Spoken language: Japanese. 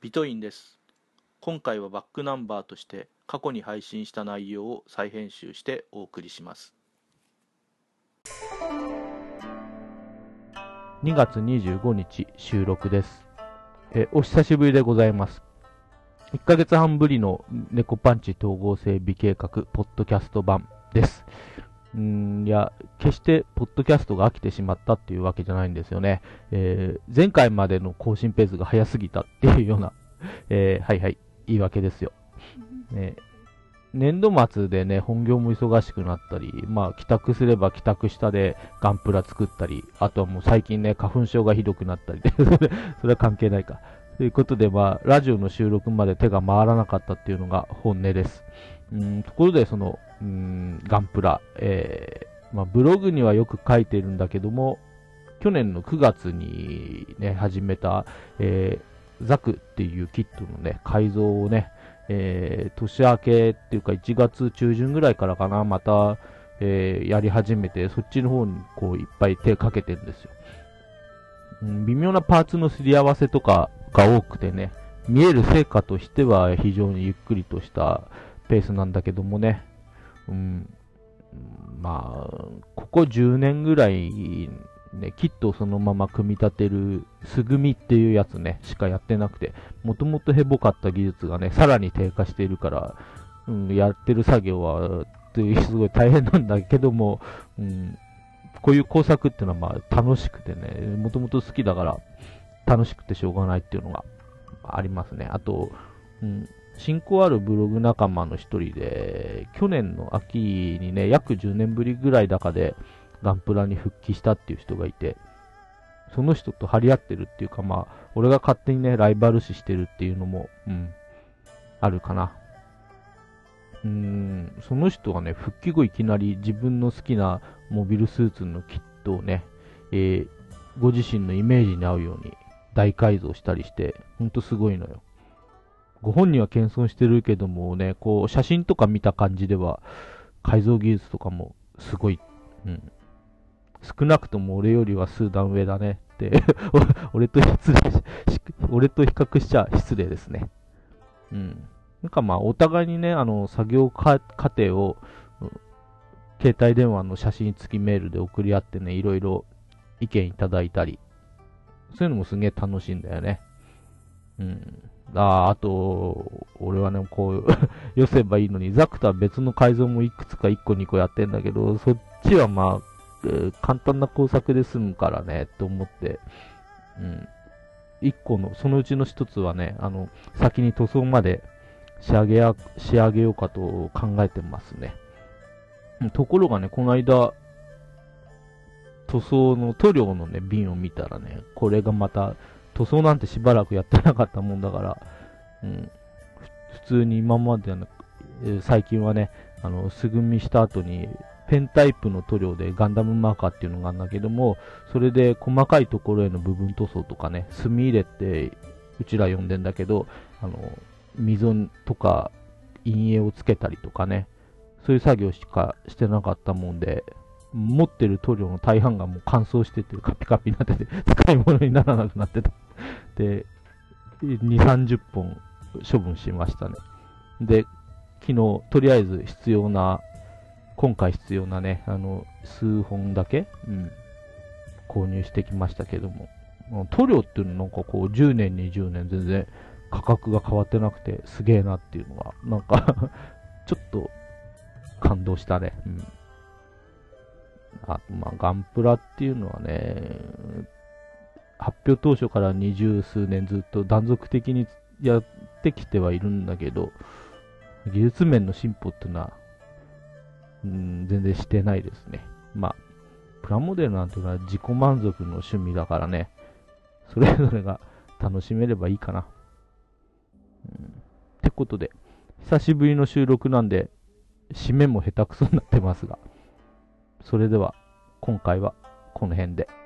ビトインです。今回はバックナンバーとして過去に配信した内容を再編集してお送りします。2月25日収録です。えお久しぶりでございます。1ヶ月半ぶりの猫パンチ統合整備計画ポッドキャスト版です。うんいや、決してポッドキャストが飽きてしまったっていうわけじゃないんですよね。えー、前回までの更新ペースが早すぎたっていうような、えー、はいはい、言い訳ですよ。ね、年度末でね、本業も忙しくなったり、まあ、帰宅すれば帰宅下でガンプラ作ったり、あとはもう最近ね、花粉症がひどくなったり それ、それは関係ないか。ということで、まあ、ラジオの収録まで手が回らなかったっていうのが本音です。うんところで、その、うんガンプラ、えーまあ、ブログにはよく書いてるんだけども、去年の9月にね、始めた、えー、ザクっていうキットのね、改造をね、えー、年明けっていうか1月中旬ぐらいからかな、また、えー、やり始めて、そっちの方にこういっぱい手かけてるんですよ。微妙なパーツのすり合わせとかが多くてね、見える成果としては非常にゆっくりとしたペースなんだけどもね、うん、まあ、ここ10年ぐらい、ね、キットをそのまま組み立てる、すぐみっていうやつね、しかやってなくて、もともとヘボかった技術がね、さらに低下しているから、うん、やってる作業は、すごい大変なんだけども、うん、こういう工作っていうのはまあ楽しくてね、もともと好きだから楽しくてしょうがないっていうのがありますね。あと、うん、親交あるブログ仲間の一人で、去年の秋にね、約10年ぶりぐらいだかでガンプラに復帰したっていう人がいて、その人と張り合ってるっていうか、まあ、俺が勝手にね、ライバル視してるっていうのも、うん、あるかな。うーん、その人がね、復帰後いきなり自分の好きなモビルスーツのキットをね、えー、ご自身のイメージに合うように大改造したりして、ほんとすごいのよ。ご本人は謙遜してるけどもね、こう、写真とか見た感じでは、改造技術とかもすごい、うん。少なくとも俺よりは数段上だねって 俺と失礼俺と比較しちゃ失礼ですね。うん。なんかまあ、お互いにね、あの、作業過程を、携帯電話の写真付きメールで送り合ってね、いろいろ意見いただいたり、そういうのもすげえ楽しいんだよね。うん。ああと、俺はね、こう、寄せばいいのに、ザクとは別の改造もいくつか1個2個やってんだけど、そっちはまあ、えー、簡単な工作で済むからね、と思って、うん。1個の、そのうちの1つはね、あの、先に塗装まで仕上げや、仕上げようかと考えてますね。ところがね、この間、塗装の塗料のね、瓶を見たらね、これがまた、塗装なんてしばらくやってなかったもんだから、うん、普通に今までの、最近はね、あの、素組みした後に、ペンタイプの塗料でガンダムマーカーっていうのがあるんだけども、それで細かいところへの部分塗装とかね、墨入れってうちら呼んでんだけど、あの、溝とか陰影をつけたりとかね、そういう作業しかしてなかったもんで、持ってる塗料の大半がもう乾燥してて、カピカピになってて、使い物にならなくなってた。で、2、30本処分しましたね。で、昨日、とりあえず必要な、今回必要なね、あの、数本だけ、うん、購入してきましたけども、塗料っていうのなんかこう、10年、20年全然価格が変わってなくて、すげえなっていうのが、なんか ちょっと感動したね。うんあまあ、ガンプラっていうのはね、発表当初から二十数年ずっと断続的にやってきてはいるんだけど、技術面の進歩っていうのは、うん、全然してないですね。まあ、プラモデルなんていうのは自己満足の趣味だからね、それぞれが楽しめればいいかな。うん、ってことで、久しぶりの収録なんで、締めも下手くそになってますが、それでは今回はこの辺で。